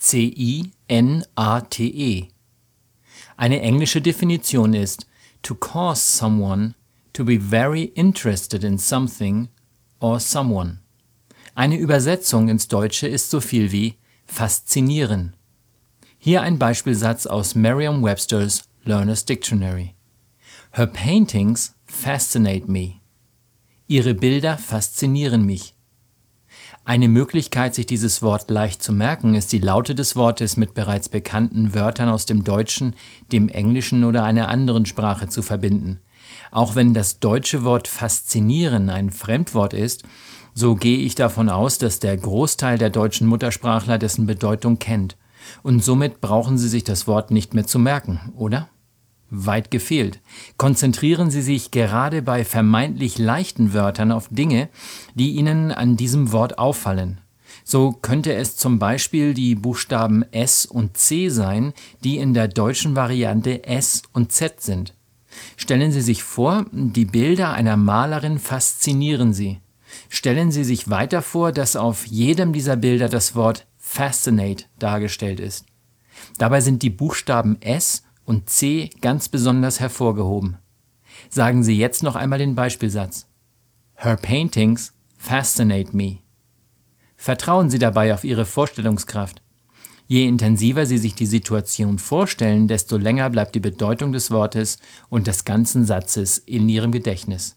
F-A-S-C-I-N-A-T-E. Eine englische Definition ist to cause someone to be very interested in something or someone. Eine Übersetzung ins Deutsche ist so viel wie faszinieren. Hier ein Beispielsatz aus Merriam-Webster's Learner's Dictionary. Her paintings fascinate me. Ihre Bilder faszinieren mich. Eine Möglichkeit, sich dieses Wort leicht zu merken, ist die Laute des Wortes mit bereits bekannten Wörtern aus dem Deutschen, dem Englischen oder einer anderen Sprache zu verbinden. Auch wenn das deutsche Wort faszinieren ein Fremdwort ist, so gehe ich davon aus, dass der Großteil der deutschen Muttersprachler dessen Bedeutung kennt. Und somit brauchen sie sich das Wort nicht mehr zu merken, oder? Weit gefehlt. Konzentrieren Sie sich gerade bei vermeintlich leichten Wörtern auf Dinge, die Ihnen an diesem Wort auffallen. So könnte es zum Beispiel die Buchstaben S und C sein, die in der deutschen Variante S und Z sind. Stellen Sie sich vor, die Bilder einer Malerin faszinieren Sie. Stellen Sie sich weiter vor, dass auf jedem dieser Bilder das Wort Fascinate dargestellt ist. Dabei sind die Buchstaben S und C ganz besonders hervorgehoben. Sagen Sie jetzt noch einmal den Beispielsatz. Her paintings fascinate me. Vertrauen Sie dabei auf Ihre Vorstellungskraft. Je intensiver Sie sich die Situation vorstellen, desto länger bleibt die Bedeutung des Wortes und des ganzen Satzes in Ihrem Gedächtnis.